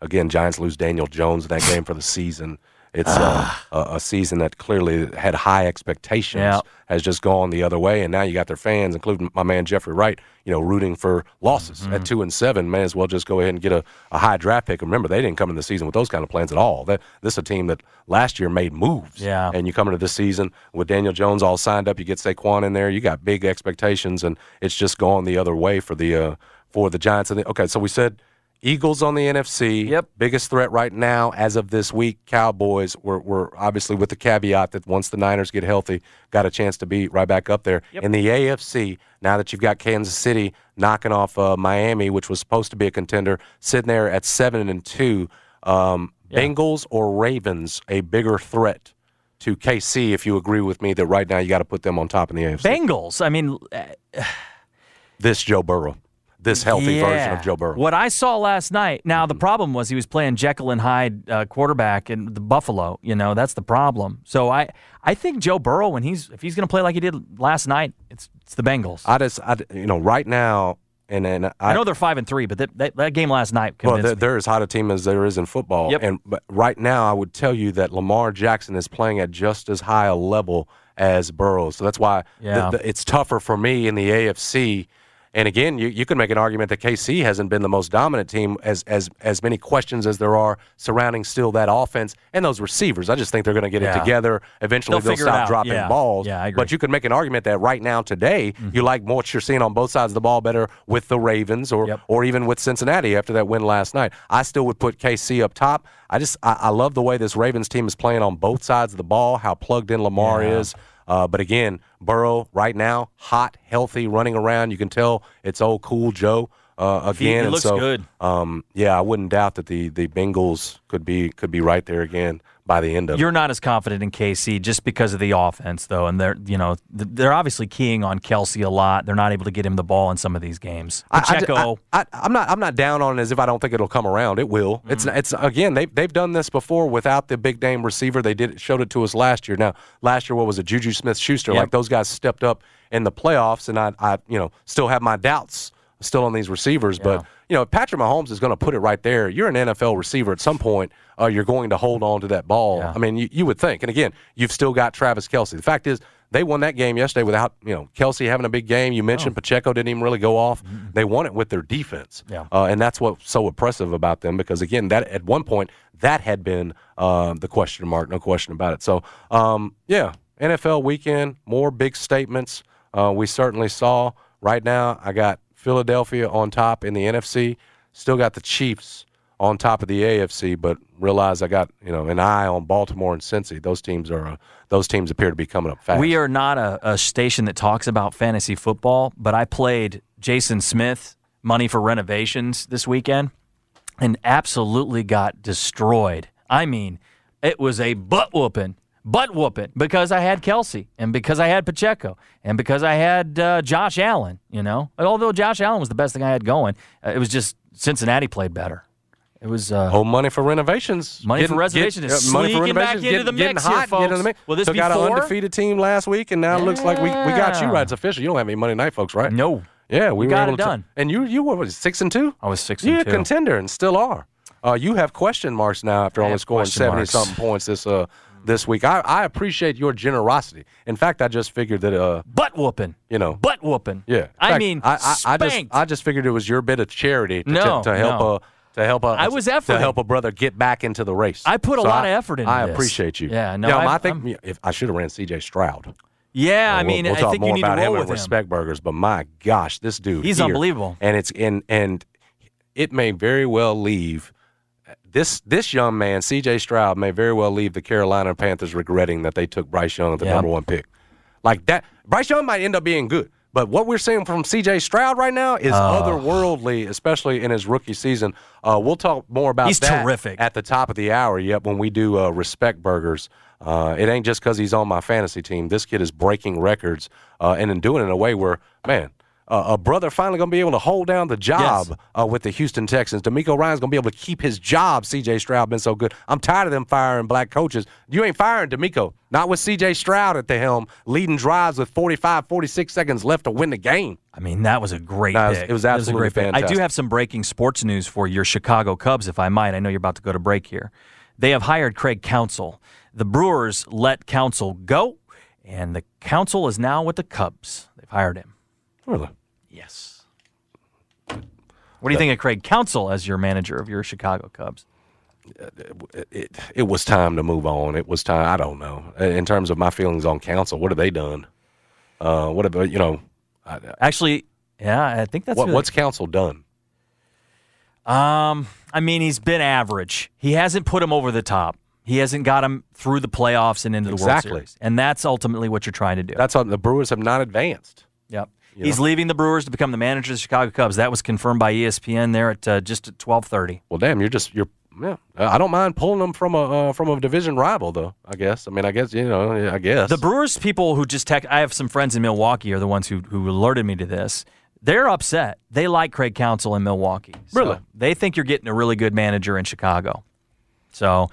again, Giants lose Daniel Jones in that game for the season. It's uh, a, a season that clearly had high expectations, Yeah. has just gone the other way, and now you got their fans, including my man Jeffrey Wright, you know, rooting for losses Mm-hmm. at two and seven. May as well just go ahead and get a, a high draft pick. Remember, they didn't come in the season with those kind of plans at all. That this is a team that last year made moves, Yeah. and you come into this season with Daniel Jones all signed up. You get Saquon in there. You got big expectations, and it's just gone the other way for the uh, for the Giants. And the, okay, so we said Eagles on the NFC. Yep. Biggest threat right now, as of this week, Cowboys. We're, we're obviously with the caveat that once the Niners get healthy, got a chance to be right back up there. Yep. In the AFC, now that you've got Kansas City knocking off uh, Miami, which was supposed to be a contender, sitting there at seven and two. Um, Yeah. Bengals or Ravens a bigger threat to KC? If you agree with me that right now you got to put them on top in the AFC. Bengals. I mean, uh, this Joe Burrow, this healthy version of Joe Burrow. What I saw last night. Now the problem was he was playing Jekyll and Hyde uh, quarterback in the Buffalo. You know that's the problem. So I I think Joe Burrow when he's if he's going to play like he did last night, it's it's the Bengals. I, I just, I, you know, right now, and and I, know they're five and three, but that, that, that game last night Well, they're, they're as hot a team as there is in football. Yep. And but right now, I would tell you that Lamar Jackson is playing at just as high a level as Burrow. So that's why the- the- it's tougher for me in the AFC. And again, you, you can make an argument that KC hasn't been the most dominant team as as as many questions as there are surrounding still that offense and those receivers. I just think they're going to get Yeah. it together. Eventually, They'll they'll, stop dropping Yeah. balls. Yeah, I agree. Mm-hmm. But you can make an argument that right now, today, you like what you're seeing on both sides of the ball better with the Ravens or Yep. or even with Cincinnati after that win last night. I still would put KC up top. I just I, I love the way this Ravens team is playing on both sides of the ball, how plugged in Lamar Yeah. is. Uh, but again, Burrow right now, hot, healthy, running around. You can tell it's old cool Joe. uh, again. He, looks so, good. Um, yeah, I wouldn't doubt that the the Bengals could be could be right there again by the end of You're it. not as confident in KC just because of the offense, though, and they're you know they're obviously keying on Kelce a lot. They're not able to get him the ball in some of these games. Pacheco, I, am not I'm not down on it as if I don't think it'll come around. It will. Mm-hmm. It's it's again they they've done this before without the big name receiver. They did showed it to us last year. Now last year what was it? Juju Smith Schuster. Yep. Like those guys stepped up in the playoffs, and I I you know still have my doubts still on these receivers, Yeah. but you know, Patrick Mahomes is going to put it right there. You're an NFL receiver at some point. Uh, you're going to hold on to that ball. Yeah. I mean, you, you would think. And again, you've still got Travis Kelce. The fact is, they won that game yesterday without you know Kelce having a big game. You mentioned Pacheco didn't even really go off. They won it with their defense, Yeah. uh, and that's what's so impressive about them. Because again, that at one point that had been uh, the question mark, no question about it. So um, yeah, NFL weekend, more big statements. Uh, we certainly saw. Right now, I got Philadelphia on top in the NFC. Still got the Chiefs on top of the AFC, but realize I got you know an eye on Baltimore and Cincy. Those teams are uh, those teams appear to be coming up fast. we are not a, a station that talks about fantasy football, but I played Jason Smith money for renovations this weekend and absolutely got destroyed. I mean, it was a butt whooping, butt whooping because I had Kelce and because I had Pacheco and because I had uh, Josh Allen. You know, although Josh Allen was the best thing I had going, uh, it was just Cincinnati played better. It was uh, Home money for renovations. Money for Getting- reservation get- is uh, money for sneaking back renovations, into the getting- mix getting here, hot, getting in the mix. Will this Took be out an undefeated team last week, and now it looks like we, we got you right. It's official. You don't have any Monday night, folks, right? no. Yeah, we, We were got able it to- done. and you you what six and two? I was six You're a two. contender and still are. Uh, you have question marks now after I only scoring seventy marks. something points this uh this week. I, I appreciate your generosity. In fact, I just figured that uh butt whooping. you know Butt whooping. yeah. In I mean, I, I, I just. I just figured it was your bit of charity to, No, to, to help no. a to help a I was to help a brother get back into the race. I put a So lot I- of effort into I this. appreciate you. Yeah, no, Now, I'm- I think I'm- if I should have ran C.J. Stroud. yeah, I mean, we'll, we'll I talk think more you need about to roll him with him. Respect Burgers, but my gosh, this dude He's here- unbelievable. and it's and and it may very well leave this this young man, C.J. Stroud, may very well leave the Carolina Panthers regretting that they took Bryce Young at the Yeah. number one pick. Like that, Bryce Young might end up being good. But what we're seeing from C.J. Stroud right now is otherworldly, especially in his rookie season. Uh, we'll talk more about He's that terrific. at the top of the hour. Yep, when we do uh, respect burgers, uh, it ain't just because he's on my fantasy team. This kid is breaking records uh, and in doing it in a way where, man, uh, a brother finally going to be able to hold down the job Yes. uh, with the Houston Texans. DeMeco Ryans going to be able to keep his job. C.J. Stroud been so good. I'm tired of them firing black coaches. You ain't firing D'Amico. Not with C.J. Stroud at the helm, leading drives with 45, 46 seconds left to win the game. I mean, that was a great No, it was- pick. it was absolutely a great pick. I do have some breaking sports news for your Chicago Cubs, if I might. I know you're about to go to break here. They have hired Craig Counsell. The Brewers let Counsell go, and the Counsell is now with the Cubs. They've hired him. Really? Yes. What do you think of Craig Counsell as your manager of your Chicago Cubs? It, it was time to move on. It was time. I don't know. In terms of my feelings on Counsell, what have they done? Uh, what have you know? I, Actually, yeah, I think that's what, what's Counsell done? Um, I mean, he's been average. He hasn't put him over the top. He hasn't got him through the playoffs and into the Exactly. World Series, and that's ultimately what you're trying to do. That's on the Brewers have not advanced. Yep. He's leaving the Brewers to become the manager of the Chicago Cubs. That was confirmed by ESPN there at uh, just at 12:30. Well, damn, you're just you're. Yeah, I don't mind pulling them from a uh, from a division rival, though. I guess. I mean, I guess you know. I guess The Brewers people who just text, I have some friends in Milwaukee are the ones who who alerted me to this. They're upset. They like Craig Counsell in Milwaukee. So Really? They think you're getting a really good manager in Chicago. So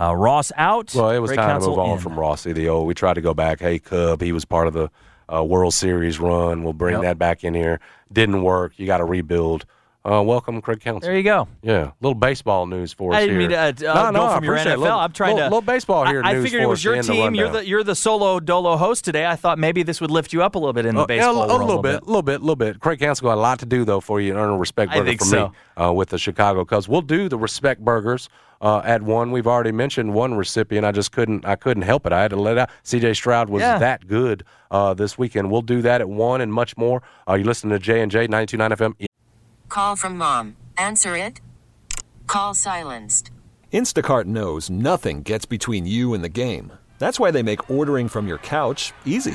uh, Ross out. Well, it was Craig time to move on in. from Rossi. The old we tried to go back. Hey, Cub, he was part of the uh, World Series run. We'll bring Yep. that back in here. Didn't work. You got to rebuild. Uh, welcome, Craig Counsell. There you go. Yeah, little baseball news for us I didn't here. mean to uh, no, uh, no, I from your NFL. Little, I'm trying little, to little baseball here. I, I figured it was your end the team. You're the you're the solo dolo host today. I thought maybe this would lift you up a little bit in the Uh, yeah, baseball a, world. little bit, a little bit, a little bit. Craig Counsell got a lot to do though for you to earn a respect burger from so. me uh, with the Chicago Cubs. We'll do the respect burgers uh, at one. We've already mentioned one recipient. I just couldn't, I couldn't help it. I had to let out. C.J. Stroud was Yeah. that good uh, this weekend. We'll do that at one and much more. Uh, you listen to J and J 92.9 FM. Call from mom. Answer it. Call silenced. Instacart knows nothing gets between you and the game. That's why they make ordering from your couch easy.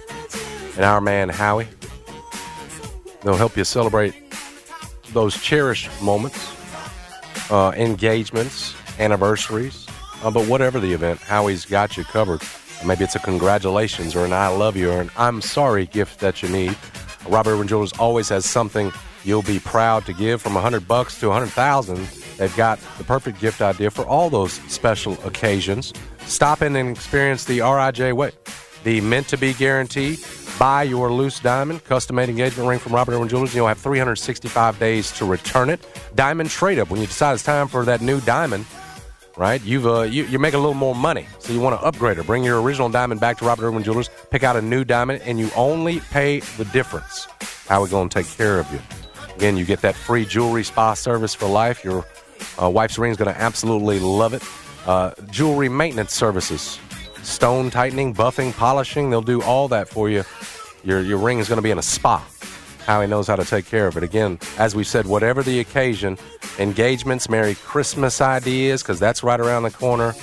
and our man Howie. They'll help you celebrate those cherished moments, uh, engagements, anniversaries. Uh, but whatever the event, Howie's got you covered. Maybe it's a congratulations or an I love you or an I'm sorry gift that you need. Robert Irwin Jewelers always has something you'll be proud to give from 100 bucks to 100,000. They've got the perfect gift idea for all those special occasions. Stop in and experience the RIJ way. The meant to be guarantee. Buy your loose diamond, custom made engagement ring from Robert Irwin Jewelers. You'll have 365 days to return it. Diamond trade up. When you decide it's time for that new diamond, right? You've uh, you, you're making a little more money, so you want to upgrade or Bring your original diamond back to Robert Irwin Jewelers. Pick out a new diamond, and you only pay the difference. How we going to take care of you? Again, you get that free jewelry spa service for life. Your uh, wife's ring is going to absolutely love it. Uh, jewelry maintenance services, stone tightening, buffing, polishing. They'll do all that for you. Your your ring is going to be in a spa. Howie knows how to take care of it. Again, as we said, whatever the occasion, engagements, Merry Christmas ideas, because that's right around the corner.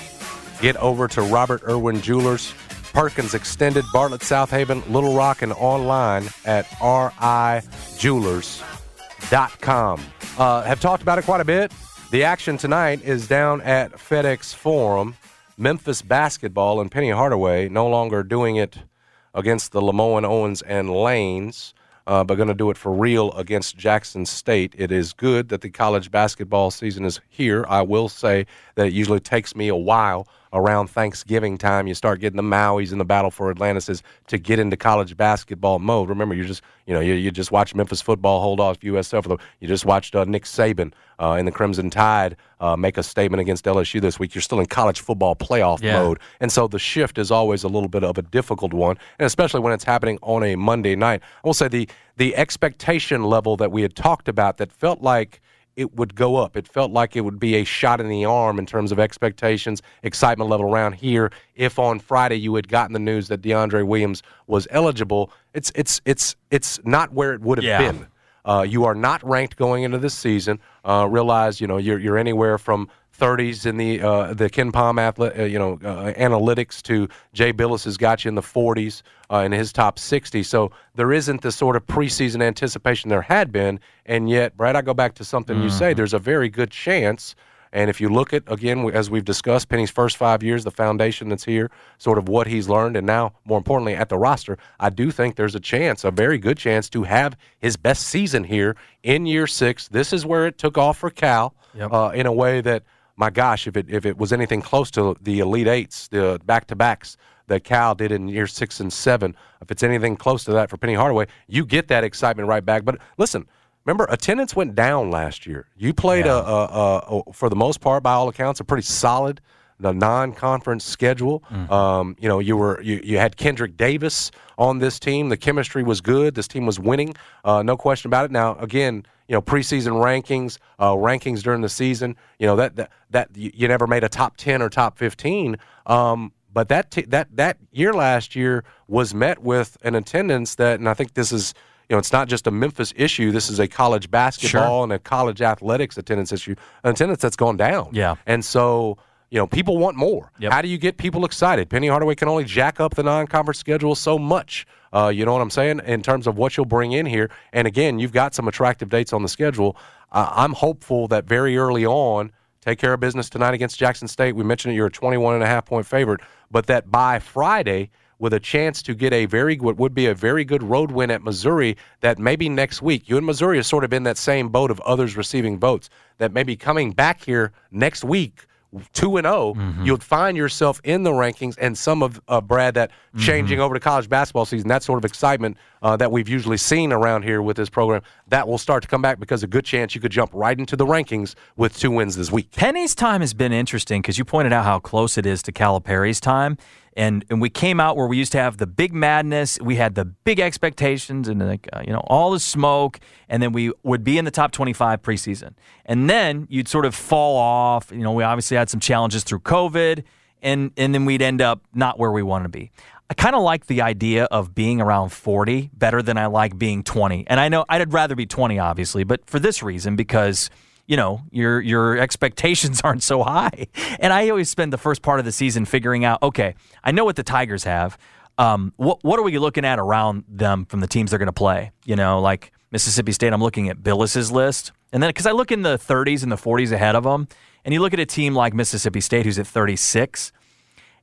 Get over to Robert Irwin Jewelers, Perkins Extended, Bartlett, South Haven, Little Rock, and online at rijewelers.com. Uh, have talked about it quite a bit. The action tonight is down at FedEx Forum. Memphis basketball and Penny Hardaway no longer doing it against the Lemoyne Owens and Lanes uh, but going to do it for real against Jackson State. It is good that the college basketball season is here. I will say that it usually takes me a while around Thanksgiving time. You start getting the Maui's and the battle for Atlantis to get into college basketball mode. Remember, you just you know you, you just watch Memphis football hold off USF. You just watched uh, Nick Saban uh, in the Crimson Tide uh, make a statement against LSU this week. You're still in college football playoff Yeah. mode, and so the shift is always a little bit of a difficult one, and especially when it's happening on a Monday night. I will say the the expectation level that we had talked about that felt like it would go up. It felt like it would be a shot in the arm in terms of expectations, excitement level around here. If on Friday you had gotten the news that DeAndre Williams was eligible, it's it's it's it's not where it would have Yeah. been. Uh, you are not ranked going into this season. Uh, realize you know you're you're anywhere from 30s in the uh, the KenPom athlete, uh, you know uh, analytics to Jay Bilas has got you in the 40s uh, in his top 60. So there isn't the sort of preseason anticipation there had been, and yet, Brad, I go back to something you say. There's a very good chance. And if you look at, again, as we've discussed, Penny's first five years, the foundation that's here, sort of what he's learned, and now, more importantly, at the roster, I do think there's a chance, a very good chance, to have his best season here in year six. This is where it took off for Cal Yep. uh, in a way that, my gosh, if it, if it was anything close to the Elite Eights, the back to backs that Cal did in year six and seven, if it's anything close to that for Penny Hardaway, you get that excitement right back. But listen, Remember, attendance went down last year. You played a, a, a, a, for the most part, by all accounts, a pretty solid the non-conference schedule. Um, you know, you were you, you had Kendrick Davis on this team. The chemistry was good. This team was winning, uh, no question about it. Now, again, you know, preseason rankings, uh, rankings during the season. You know that that, that you, never made a top ten or top fifteen. Um, but that t- that that year last year was met with an attendance that, and I think this is you know, it's not just a Memphis issue. This is a college basketball and a college athletics attendance issue, an attendance that's gone down. Yeah. And so, you know, people want more. Yep. How do you get people excited? Penny Hardaway can only jack up the non-conference schedule so much. Uh, you know what I'm saying in terms of what you'll bring in here. And again, you've got some attractive dates on the schedule. Uh, I'm hopeful that very early on, take care of business tonight against Jackson State. We mentioned it, you're a 21 and a half point favorite, but that by Friday with a chance to get a very what would be a very good road win at Missouri that maybe next week you and Missouri are sort of in that same boat of others receiving votes that maybe coming back here next week 2 and 0 you'll find yourself in the rankings and some of uh, Brad that changing over to college basketball season that sort of excitement uh, that we've usually seen around here with this program that will start to come back because a good chance you could jump right into the rankings with two wins this week. Penny's time has been interesting because you pointed out how close it is to Calipari's time. And, and we came out where we used to have the big madness. We had the big expectations and like uh, you know all the smoke, and then we would be in the top 25 preseason. And then you'd sort of fall off. You know, we obviously had some challenges through COVID, and and then we'd end up not where we want to be. I kind of like the idea of being around 40 better than I like being 20. And I know I'd rather be 20, obviously, but for this reason, because you know your your expectations aren't so high. And I always spend the first part of the season figuring out, okay, I know what the Tigers have. Um, what what are we looking at around them from the teams they're going to play? You know, like Mississippi State. I'm looking at Bilas's list, and then because I look in the 30s and the 40s ahead of them, and you look at a team like Mississippi State who's at 36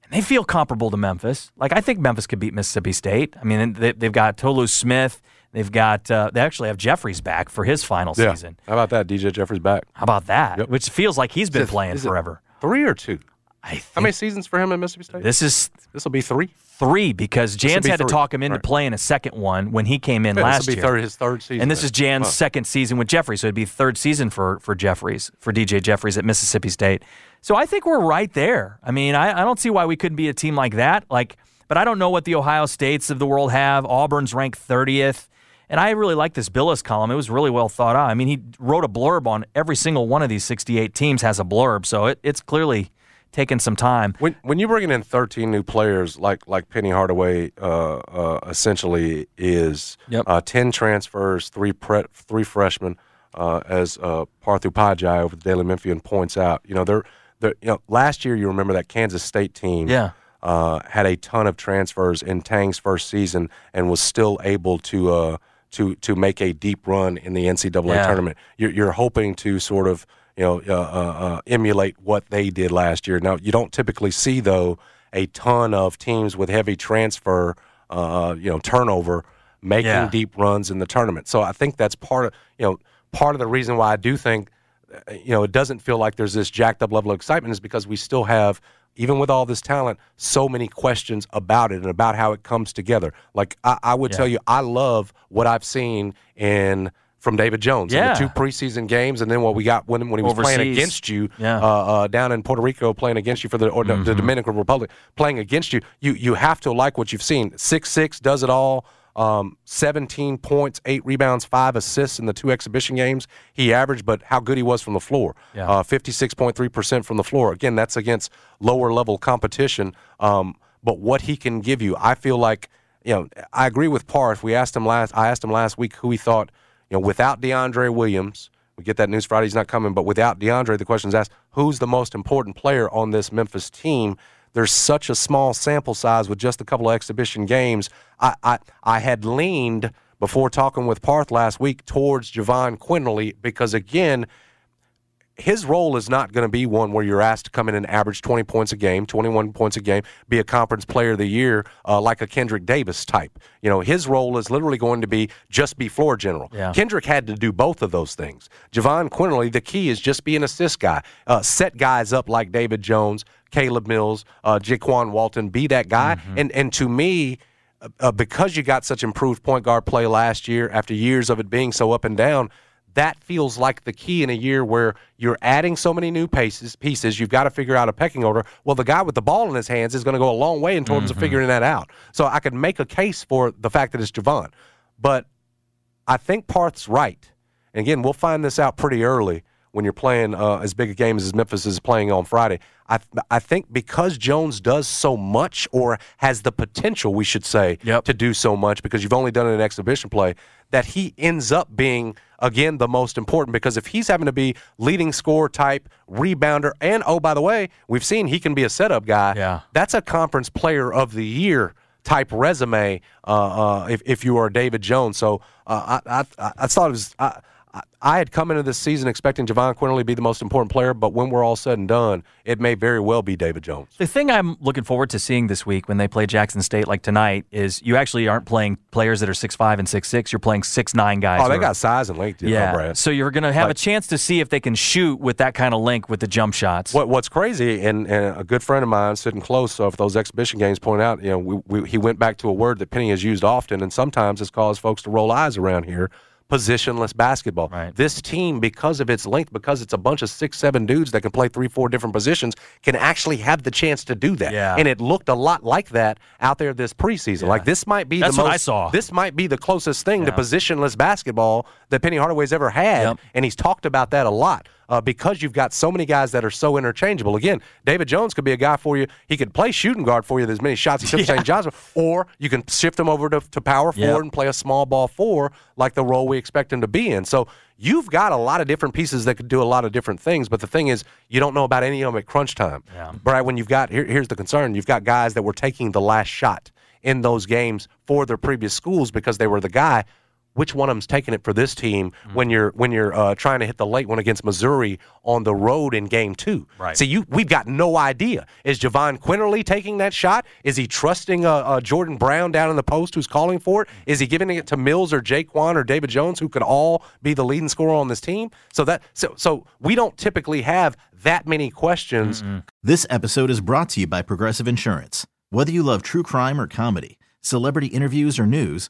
and they feel comparable to Memphis. Like I think Memphis could beat Mississippi State. I mean, they, they've got Tolu Smith. They've got uh, they actually have Jeffries back for his final season. how about that DJ Jeffries back How about that? Yep. Which feels like he's been it- playing forever. three or two I think how many seasons for him at Mississippi State this is this will be three three because Jans be had to talk him into Right. playing a second one when he came in Yeah, last this will be year. third, his third season and this is Jan's Wow. second season with Jeffries, so it'd be third season for for Jeffries for DJ Jeffries at Mississippi State. So I think we're right there. I mean, I, I don't see why we couldn't be a team like that. Like, but I don't know what the Ohio States of the world have. Auburn's ranked thirtieth. And I really like this Bilas column. It was really well thought out. I mean, he wrote a blurb on every single one of these 68 teams has a blurb, so it, it's clearly taken some time. When when you're bringing in 13 new players like like Penny Hardaway uh, uh, essentially is Yep. uh, 10 transfers, three pre- three freshmen, uh, as uh, Parth Upadhyaya over the Daily Memphian points out. You know they're they're you know last year you remember that Kansas State team Yeah. uh, had a ton of transfers in Tang's first season and was still able to uh, to to make a deep run in the NCAA Yeah. tournament. You're, you're hoping to sort of you know uh, uh, uh, emulate what they did last year. Now you don't typically see though a ton of teams with heavy transfer uh, you know turnover making Yeah. deep runs in the tournament. So I think that's part of you know part of the reason why I do think uh, you know, it doesn't feel like there's this jacked up level of excitement is because we still have, even with all this talent, so many questions about it and about how it comes together. Like I, I would Yeah. tell you, I love what I've seen in from David Jones in Yeah. the two preseason games, and then what we got when when he was playing against you Yeah. uh, uh, down in Puerto Rico, playing against you for the or the- the Dominican Republic, playing against you. You you have to like what you've seen. Six six does it all. Um, 17 points, eight rebounds, five assists in the two exhibition games he averaged, but how good he was from the floor. Yeah. Uh, 56.3% from the floor. Again, that's against lower level competition. Um, but what he can give you, I feel like, you know, I agree with Parth. We asked him last, I asked him last week who he thought, you know, without DeAndre Williams, we get that news Friday, he's not coming, but without DeAndre, the question is asked, who's the most important player on this Memphis team? There's such a small sample size with just a couple of exhibition games. I, I, I had leaned before talking with Parth last week towards Jahvon Quinerly because, again, his role is not going to be one where you're asked to come in and average 20 points a game, 21 points a game, be a conference player of the year uh, like a Kendrick Davis type. You know, his role is literally going to be just be floor general. Yeah. Kendrick had to do both of those things. Jahvon Quinerly, the key is just be an assist guy, uh, set guys up like David Jones, Caleb Mills, uh, Jaykwon Walton, be that guy. And and to me, uh, uh, because you got such improved point guard play last year after years of it being so up and down, that feels like the key in a year where you're adding so many new pieces. Pieces you've got to figure out a pecking order. Well, the guy with the ball in his hands is going to go a long way in terms of mm-hmm. figuring that out. So I could make a case for the fact that it's Jahvon, but I think Parth's right. And again, we'll find this out pretty early when you're playing uh, as big a game as Memphis is playing on Friday. I I think because Jones does so much or has the potential, we should say, Yep. to do so much because you've only done it in exhibition play, that he ends up being again the most important because if he's having to be leading score type rebounder and oh by the way, we've seen he can be a setup guy. Yeah. That's a conference player of the year type resume uh, uh, if, if you are David Jones. So uh, I, I, I thought it was. I, I- had come into this season expecting Jahvon Quinerly to be the most important player, but when we're all said and done, it may very well be David Jones. The thing I'm looking forward to seeing this week when they play Jackson State like tonight is you actually aren't playing players that are six five and six six. You're playing six nine guys. Oh, they got size and length, yeah. So you're going to have Like- a chance to see if they can shoot with that kind of link with the jump shots. What What's crazy, and, and a good friend of mine sitting close, so if those exhibition games point out, you know, we, we, he went back to a word that Penny has used often, and sometimes it's caused folks to roll eyes around here. Positionless basketball. Right. This team, because of its length, because it's a bunch of six, seven dudes that can play three, four different positions, can actually have the chance to do that. Yeah. And it looked a lot like that out there this preseason. Like this might be That's the most, I saw. This might be the closest thing to positionless basketball that Penny Hardaway's ever had, Yep. and he's talked about that a lot. Uh, because you've got so many guys that are so interchangeable. Again, David Jones could be a guy for you. He could play shooting guard for you. There's many shots he took St. John's, or you can shift him over to, to power forward and play a small ball four, like the role we expect him to be in. So you've got a lot of different pieces that could do a lot of different things. But the thing is, you don't know about any of them at crunch time. Yeah. Brad, when you've got here, here's the concern: you've got guys that were taking the last shot in those games for their previous schools because they were the guy. Which one of them's taking it for this team Mm-hmm. when you're when you're uh, trying to hit the late one against Missouri on the road in game two? Right. See, you we've got no idea. Is Jahvon Quinerly taking that shot? Is he trusting uh, uh, Jordan Brown down in the post who's calling for it? Is he giving it to Mills or Jaykwon or David Jones who could all be the leading scorer on this team? So that so so we don't typically have that many questions. This episode is brought to you by Progressive Insurance. Whether you love true crime or comedy, celebrity interviews or news,